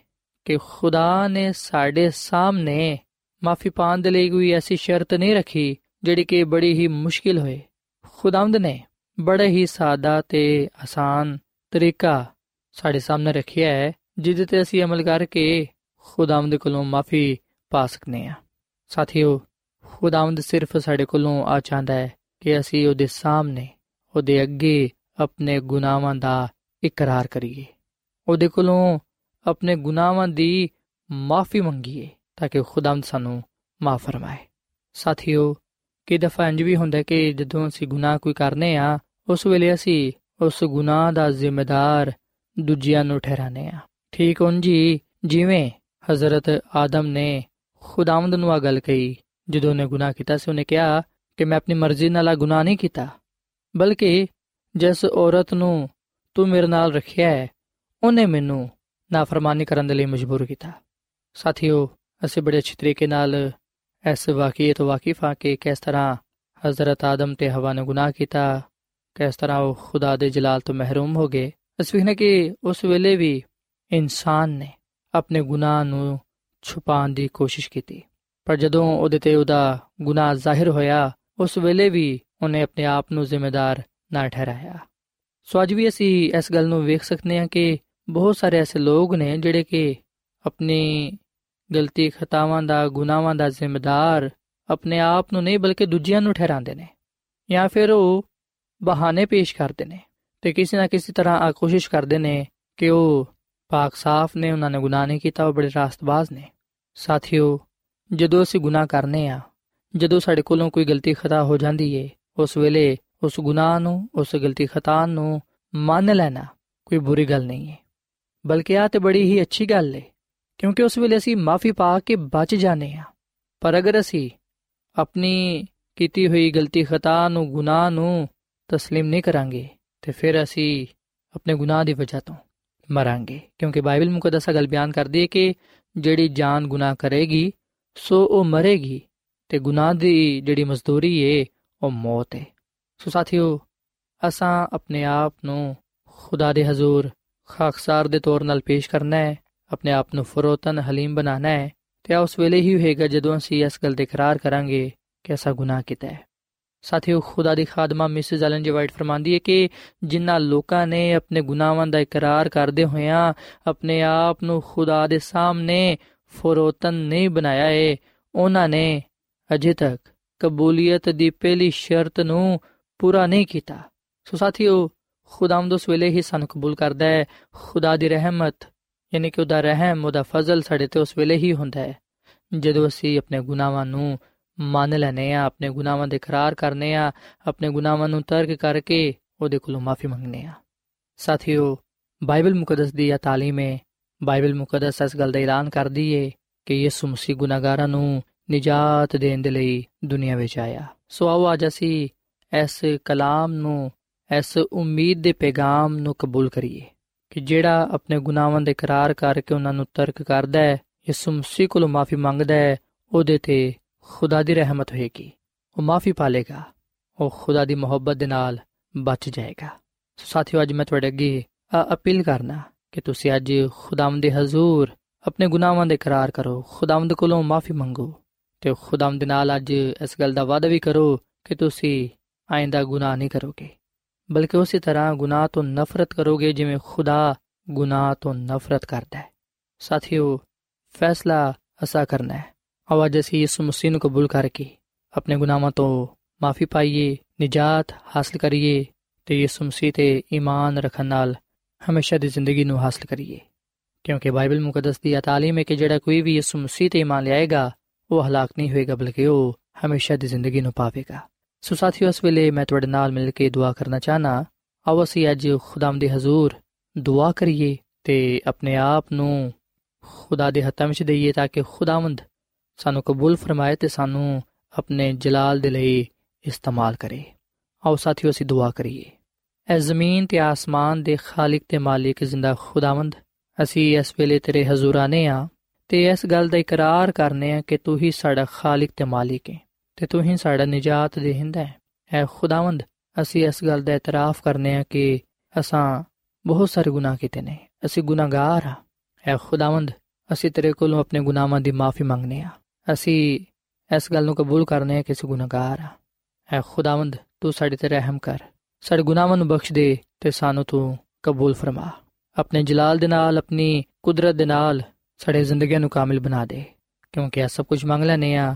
ਕਿ ਖੁਦਾ ਨੇ ਸਾਡੇ ਸਾਹਮਣੇ ਮਾਫੀ ਪਾਣ ਦੇ ਲਈ ਕੋਈ ਐਸੀ ਸ਼ਰਤ ਨਹੀਂ ਰੱਖੀ ਜਿਹੜੀ ਕਿ ਬੜੀ ਹੀ ਮੁਸ਼ਕਿਲ ਹੋਏ। ਖੁਦਾਵੰਦ ਨੇ ਬੜਾ ਹੀ ਸਾਦਾ ਤੇ ਆਸਾਨ ਤਰੀਕਾ ਸਾਡੇ ਸਾਹਮਣੇ ਰੱਖਿਆ ਹੈ, ਜਿਹਦੇ ਤੇ ਅਸੀਂ ਅਮਲ ਕਰਕੇ ਖੁਦਾਵੰਦ ਕੋਲੋਂ ਮਾਫੀ ਪਾ ਸਕਨੇ ਆ। ਸਾਥੀਓ, ਖੁਦਾਵੰਦ ਸਿਰਫ ਸਾਡੇ ਕੋਲੋਂ ਆ ਚਾਹੁੰਦਾ ਹੈ ਕਿ ਅਸੀਂ ਉਹਦੇ ਸਾਹਮਣੇ, ਉਹਦੇ ਅੱਗੇ ਆਪਣੇ ਗੁਨਾਹਾਂ ਦਾ ਇਕਰਾਰ ਕਰੀਏ। ਉਹਦੇ ਕੋਲੋਂ ਆਪਣੇ ਗੁਨਾਹਾਂ ਦੀ ਮਾਫੀ ਮੰਗੀਏ ਤਾਂ ਕਿ ਖੁਦਾਵੰਦ ਸਾਨੂੰ ਮਾਫ ਫਰਮਾਏ। ਸਾਥੀਓ ਕਿ ਦਫਾ ਇੰਜ ਵੀ ਹੁੰਦਾ ਕਿ ਜਦੋਂ ਅਸੀਂ ਗੁਨਾਹ ਕੋਈ ਕਰਨੇ ਆ, ਉਸ ਵੇਲੇ ਅਸੀਂ ਉਸ ਗੁਨਾਹ ਦਾ ਜ਼ਿੰਮੇਦਾਰ ਦੂਜਿਆਂ ਨੂੰ ਠਹਿਰਾਨੇ ਆ ਠੀਕ ਉਂਜੀ ਜਿਵੇਂ ਹਜ਼ਰਤ ਆਦਮ ਨੇ ਖੁਦਾਵੰਦ ਨੂੰ ਆ ਗੱਲ ਕਹੀ, ਜਦੋਂ ਉਹਨੇ ਗੁਨਾਹ ਕੀਤਾ ਸੀ, ਉਹਨੇ ਕਿਹਾ ਕਿ ਮੈਂ ਆਪਣੀ ਮਰਜ਼ੀ ਨਾਲ ਆ ਗੁਨਾਹ ਨਹੀਂ ਕੀਤਾ, ਬਲਕਿ ਜਿਸ ਔਰਤ ਨੂੰ ਤੂੰ ਮੇਰੇ ਨਾਲ ਰੱਖਿਆ ਹੈ ਉਹਨੇ ਮੈਨੂੰ ਨਾਫਰਮਾਨੀ ਕਰਨ ਦੇ ਲਈ ਮਜਬੂਰ ਕੀਤਾ। ਸਾਥੀਓ, ਅਸੀਂ ਬੜੇ ਅੱਛੇ ਤਰੀਕੇ ਨਾਲ ਇਸ ਵਾਕਿਏ ਤੋਂ ਵਾਕਿਫ ਆ ਕਿ ਕਿਸ ਤਰ੍ਹਾਂ ਹਜ਼ਰਤ ਆਦਮ ਤੇ ਹਵਾ ਨੇ ਗੁਨਾਹ ਕੀਤਾ, ਕਿਸ ਤਰ੍ਹਾਂ ਉਹ ਖੁਦਾ ਦੇ ਜਲਾਲ ਤੋਂ ਮਹਿਰੂਮ ਹੋ ਗਏ। ਅਸੀਂ ਨੇ ਕਿ ਉਸ ਵੇਲੇ ਵੀ ਇਨਸਾਨ ਨੇ ਆਪਣੇ ਗੁਨਾਹ ਨੂੰ ਛੁਪਾਉਣ ਦੀ ਕੋਸ਼ਿਸ਼ ਕੀਤੀ। ਪਰ ਜਦੋਂ ਉਹਦੇ ਤੇ ਉਹਦਾ ਗੁਨਾਹ ਜ਼ਾਹਿਰ ਹੋਇਆ, ਉਸ ਵੇਲੇ ਵੀ ਉਹਨੇ ਆਪਣੇ ਆਪ ਨੂੰ ਜ਼ਿੰਮੇਦਾਰ ਨਾ ਠਹਿਰਾਇਆ। ਸੋ ਅੱਜ ਵੀ ਅਸੀਂ ਇਸ ਗੱਲ ਨੂੰ ਵੇਖ ਸਕਦੇ ਹਾਂ ਕਿ ਬਹੁਤ ਸਾਰੇ ਐਸੇ ਲੋਕ ਨੇ ਜਿਹੜੇ ਕਿ ਆਪਣੀ ਗਲਤੀ ਖਤਾਵਾਂ ਦਾ, ਗੁਨਾਹਾਂ ਦਾ ਜ਼ਿੰਮੇਦਾਰ ਆਪਣੇ ਆਪ ਨੂੰ ਨਹੀਂ, ਬਲਕਿ ਦੂਜਿਆਂ ਨੂੰ ਠਹਿਰਾਉਂਦੇ ਨੇ ਜਾਂ ਫਿਰ ਉਹ ਬਹਾਨੇ ਪੇਸ਼ ਕਰਦੇ ਨੇ ਤੇ ਕਿਸੇ ਨਾ ਕਿਸੇ ਤਰ੍ਹਾਂ ਆ ਕੋਸ਼ਿਸ਼ ਕਰਦੇ ਨੇ ਕਿ ਉਹ ਪਾਕ ਸਾਫ਼ ਨੇ, ਉਹਨਾਂ ਨੇ ਗੁਨਾਹ ਨਹੀਂ ਕੀਤਾ, ਉਹ ਬੜੇ ਰਾਸਤਬਾਜ਼ ਨੇ। ਸਾਥੀਓ, ਜਦੋਂ ਅਸੀਂ ਗੁਨਾਹ ਕਰਨੇ ਆ, ਜਦੋਂ ਸਾਡੇ ਕੋਲੋਂ ਕੋਈ ਗਲਤੀ ਖਤਾ ਹੋ ਜਾਂਦੀ ਏ, ਉਸ ਵੇਲੇ ਉਸ ਗੁਨਾਹ ਨੂੰ, ਉਸ ਗਲਤੀ ਖਤਾ ਨੂੰ ਮੰਨ ਲੈਣਾ ਕੋਈ ਬੁਰੀ ਗੱਲ ਨਹੀਂ ਹੈ ਬਲਕਿ ਆ ਤੇ ਬੜੀ ਹੀ ਅੱਛੀ ਗੱਲ ਏ ਕਿਉਂਕਿ ਉਸ ਵੇਲੇ ਅਸੀਂ ਮਾਫੀ ਪਾ ਕੇ ਬਚ ਜਾਣੇ ਆ ਪਰ ਅਗਰ ਅਸੀਂ ਆਪਣੀ ਕੀਤੀ ਹੋਈ ਗਲਤੀ ਖਤਾ ਨੂੰ ਗੁਨਾਹ ਨੂੰ تسلیم ਨਹੀਂ ਕਰਾਂਗੇ ਤੇ ਫਿਰ ਅਸੀਂ ਆਪਣੇ ਗੁਨਾਹ ਦੀ ਵਜ੍ਹਾ ਤੋਂ ਮਰਾਂਗੇ ਕਿਉਂਕਿ ਬਾਈਬਲ ਮੁਕੱਦਸ ਗੱਲ ਬਿਆਨ ਕਰਦੀ ਹੈ ਕਿ ਜਿਹੜੀ ਜਾਨ ਗੁਨਾਹ ਕਰੇਗੀ ਸੋ ਉਹ ਮਰੇਗੀ ਤੇ ਗੁਨਾਹ ਦੀ ਜਿਹੜੀ ਮਜ਼ਦੂਰੀ ਏ ਉਹ ਮੌਤ ਹੈ ਸੋ ਸਾਥੀਓ ਅਸਾਂ ਆਪਣੇ ਆਪ ਨੂੰ ਖੁਦਾ ਦੇ ਹਜ਼ੂਰ ਖਾਕਸਾਰ ਦੇ ਤੌਰ 'ਤੇ ਪੇਸ਼ ਕਰਨਾ ਹੈ, ਆਪਣੇ ਆਪ ਨੂੰ ਫਰੋਤਨ ਹਲੀਮ ਬਣਾਉਣਾ ਹੈ ਤੇ ਉਸ ਵੇਲੇ ਹੀ ਹੋਏਗਾ ਜਦੋਂ ਅਸੀਂ ਇਸ ਗੱਲ ਦੇ ਇਕਰਾਰ ਕਰਾਂਗੇ ਕਿ ਅਸਾਂ ਗੁਨਾਹ ਕੀਤਾ ਹੈ। ਸਾਥੀਓ, ਖੁਦਾ ਦੀ ਖਾਦਮਾ ਮਿਸਿਸ ਐਲਨ ਜੀ ਵਾਈਟ ਫਰਮਾਂਦੀ ਹੈ ਕਿ ਜਿਨ੍ਹਾਂ ਲੋਕਾਂ ਨੇ ਆਪਣੇ ਗੁਨਾਹਾਂ ਦਾ ਇਕਰਾਰ ਕਰਦੇ ਹੋਇਆਂ ਆਪਣੇ ਆਪ ਨੂੰ ਖੁਦਾ ਦੇ ਸਾਹਮਣੇ ਫਰੋਤਨ ਨਹੀਂ ਬਣਾਇਆ ਏ, ਉਹਨਾਂ ਨੇ ਅਜੇ ਤੱਕ ਕਬੂਲੀਅਤ ਦੀ ਪਹਿਲੀ ਸ਼ਰਤ ਨੂੰ ਪੂਰਾ ਨਹੀਂ ਕੀਤਾ। ਸੋ ਸਾਥੀਓ ਖੁਦਾਵੰਦ ਉਸ ਵੇਲੇ ਹੀ ਸਾਨੂੰ ਕਬੂਲ ਕਰਦਾ ਹੈ। ਖੁਦਾ ਦੀ ਰਹਿਮਤ, ਯਾਨੀ ਕਿ ਉਹਦਾ ਰਹਿਮ, ਉਹਦਾ ਫਜ਼ਲ ਸਾਡੇ ਤੇ ਉਸ ਵੇਲੇ ਹੀ ਹੁੰਦਾ ਹੈ। ਜਦੋਂ ਅਸੀਂ ਆਪਣੇ ਗੁਨਾਹਾਂ ਨੂੰ ਮੰਨ ਲੈਨੇ ਆ ਆਪਣੇ ਗੁਨਾਹਾਂ ਦੇ ਇਕਰਾਰ ਕਰਨੇ ਆ ਆਪਣੇ ਗੁਨਾਹਾਂ ਨੂੰ ਤਰਕ ਕਰਕੇ ਉਹਦੇ ਕੋਲੋਂ ਮਾਫੀ ਮੰਗਨੇ ਆ ਸਾਥੀਓ, ਬਾਈਬਲ ਮੁਕੱਦਸ ਦੀ ਇਹ ਤਾਲੀਮ ਹੈ। ਬਾਈਬਲ ਮੁਕੱਦਸ ਇਸ ਗੱਲ ਦਾ ਐਲਾਨ ਕਰਦੀ ਏ ਕਿ ਯਿਸੂ ਮਸੀਹ ਗੁਨਾਹਗਾਰਾਂ ਨੂੰ ਨਿਜਾਤ ਦੇਣ ਦੇ ਲਈ ਦੁਨੀਆ ਵਿੱਚ ਆਇਆ। ਸੋ ਆਓ ਅੱਜ ਅਸੀਂ ਇਸ ਕਲਾਮ ਨੂੰ ਇਸ ਉਮੀਦ ਦੇ ਪੈਗਾਮ ਨੂੰ ਕਬੂਲ ਕਰੀਏ ਕਿ ਜਿਹੜਾ ਆਪਣੇ ਗੁਨਾਹਾਂ ਦਾ ਇਕਰਾਰ ਕਰਕੇ ਉਹਨਾਂ ਨੂੰ ਤਰਕ ਕਰਦਾ ਹੈ, ਯਿਸੂ ਮਸੀਹ ਕੋਲੋਂ ਮਾਫੀ ਮੰਗਦਾ ਹੈ, ਉਹਦੇ ਤੇ ਖੁਦਾ ਦੀ ਰਹਿਮਤ ਹੋਏਗੀ। ਉਹ ਮਾਫੀ ਪਾਲੇਗਾ ਉਹ ਖੁਦਾ ਦੀ ਮੁਹੱਬਤ ਦੇ ਨਾਲ ਬਚ ਜਾਏਗਾ। ਸੋ ਸਾਥੀਓ, ਅੱਜ ਮੈਂ ਤੁਹਾਡੇ ਅੱਗੇ ਅਪੀਲ ਕਰਨਾ ਕਿ ਤੁਸੀਂ ਅੱਜ ਖੁਦਾਵੰਦ ਦੇ ਹਜ਼ੂਰ ਆਪਣੇ ਗੁਨਾਹਾਂ ਦਾ ਇਕਰਾਰ ਕਰੋ, ਖੁਦਾਵੰਦ ਕੋਲੋਂ ਮਾਫੀ ਮੰਗੋ ਤੇ ਖੁਦਾਵੰਦ ਦੇ ਨਾਲ ਅੱਜ ਇਸ ਗੱਲ ਦਾ ਵਾਅਦਾ ਵੀ ਕਰੋ ਕਿ ਤੁਸੀਂ ਆਇੰਦਾ ਗੁਨਾਹ ਨਹੀਂ ਕਰੋਗੇ। ਬਲਕਿ ਉਸੇ ਤਰ੍ਹਾਂ ਗੁਨਾਹ ਤੋਂ ਨਫ਼ਰਤ ਕਰੋਗੇ ਜਿਵੇਂ ਖੁਦਾ ਗੁਨਾਹ ਤੋਂ ਨਫ਼ਰਤ ਕਰਦਾ ਹੈ ਸਾਥੀਓ ਫੈਸਲਾ ਅਸਾ ਕਰਨਾ ਹੈ ਆਵਾਜ਼ ਅਸੀਂ ਯਿਸੂ ਮਸੀਹ ਨੂੰ ਕਬੂਲ ਕਰਕੇ ਆਪਣੇ ਗੁਨਾਹਾਂ ਤੋਂ ਮਾਫੀ ਪਾਈਏ ਨਿਜਾਤ ਹਾਸਲ ਕਰੀਏ ਤੇ ਯਿਸੂ ਮਸੀਹ ਤੇ ਈਮਾਨ ਰੱਖਣ ਨਾਲ ਹਮੇਸ਼ਾ ਦੀ ਜ਼ਿੰਦਗੀ ਨੂੰ ਹਾਸਲ ਕਰੀਏ ਕਿਉਂਕਿ ਬਾਈਬਲ ਮੁਕੱਦਸ ਦੀ ਤਾਲੀਮ ਹੈ ਕਿ ਜਿਹੜਾ ਕੋਈ ਵੀ ਯਿਸੂ ਮਸੀਹ ਤੇ ਈਮਾਨ ਲਿਆਏਗਾ ਉਹ ਹਲਾਕ ਨਹੀਂ ਹੋਏਗਾ ਬਲਕਿ ਉਹ ਹਮੇਸ਼ਾ ਦੀ ਜ਼ਿੰਦਗੀ ਨੂੰ ਪਾਵੇਗਾ ਸੋ ਸਾਥੀਓ, ਇਸ ਵੇਲੇ ਮੈਂ ਤੁਹਾਡੇ ਨਾਲ ਮਿਲ ਕੇ ਦੁਆ ਕਰਨਾ ਚਾਹਨਾ। ਆਓ ਅਸੀਂ ਅੱਜ ਖੁਦਾਮ ਦੇ ਹਜ਼ੂਰ ਦੁਆ ਕਰੀਏ ਤੇ ਆਪਣੇ ਆਪ ਨੂੰ ਖੁਦਾ ਦੇ ਹੱਥਾਂ ਵਿੱਚ ਦਈਏ ਤਾਂ ਕਿ ਖੁਦਾਵੰਦ ਸਾਨੂੰ ਕਬੂਲ ਫਰਮਾਏ ਤੇ ਸਾਨੂੰ ਆਪਣੇ ਜਲਾਲ ਦੇ ਲਈ ਇਸਤੇਮਾਲ ਕਰੇ। ਆਓ ਸਾਥੀਓ, ਅਸੀਂ ਦੁਆ ਕਰੀਏ। ਐ ਜ਼ਮੀਨ ਤੇ ਆਸਮਾਨ ਦੇ ਖਾਲਕ ਤੇ ਮਾਲਿਕ ਜ਼ਿੰਦਾ ਖੁਦਾਵੰਦ, ਅਸੀਂ ਇਸ ਵੇਲੇ ਤੇਰੇ ਹਜ਼ੂਰ ਆਨੇ ਆ ਤੇ ਇਸ ਗੱਲ ਦਾ ਇਕਰਾਰ ਕਰਨੇ ਆ ਕਿ ਤੂੰ ਹੀ ਸਾਡਾ ਖਾਲਕ ਤੇ ਮਾਲਿਕ ਹੈ ਤੇ ਤੂੰ ਹੀ ਸਾਡਾ ਨਜਾਤ ਦੇਹਿੰਦਾ ਹੈ। ਐ ਖੁਦਾਵੰਦ, ਅਸੀਂ ਇਸ ਗੱਲ ਦਾ ਇਤਰਾਫ ਕਰਨੇ ਆ ਕਿ ਅਸਾਂ ਬਹੁਤ ਸਾਰੇ ਗੁਨਾਹ ਕੀਤੇ ਨੇ। ਅਸੀਂ ਗੁਨਾਹਗਾਰ ਆ ਐ ਖੁਦਾਵੰਦ, ਅਸੀਂ ਤੇਰੇ ਕੋਲੋਂ ਆਪਣੇ ਗੁਨਾਹਾਂ ਦੀ ਮਾਫੀ ਮੰਗਨੇ ਆ ਅਸੀਂ ਇਸ ਗੱਲ ਨੂੰ ਕਬੂਲ ਕਰਨੇ ਆ ਕਿ ਅਸੀਂ ਗੁਨਾਹਗਾਰ ਆ ਐ ਖੁਦਾਵੰਦ, ਤੂੰ ਸਾਡੇ ਤੇ ਰਹਿਮ ਕਰ। ਸਾਡੇ ਗੁਨਾਹਾਂ ਨੂੰ ਬਖਸ਼ ਦੇ ਤੇ ਸਾਨੂੰ ਤੂੰ ਕਬੂਲ ਫਰਮਾ। ਆਪਣੇ ਜਲਾਲ ਦੇ ਨਾਲ, ਆਪਣੀ ਕੁਦਰਤ ਦੇ ਨਾਲ ਸਾਡੇ ਜ਼ਿੰਦਗੀਆਂ ਨੂੰ ਕਾਮਿਲ ਬਣਾ ਦੇ। ਕਿਉਂਕਿ ਇਹ ਸਭ ਕੁਝ ਮੰਗ ਲੈਨੇ ਆ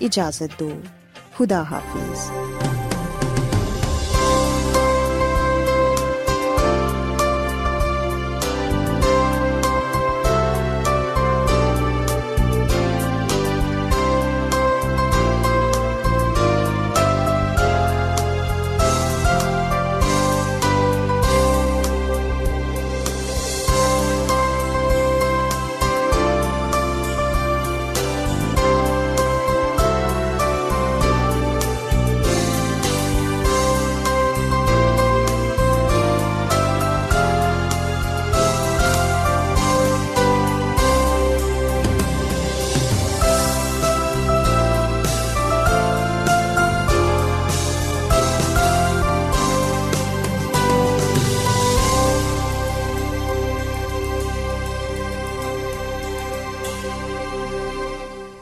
ਇਜਾਜ਼ਤ ਦਿਓ। ਖੁਦਾ ਹਾਫਿਜ਼।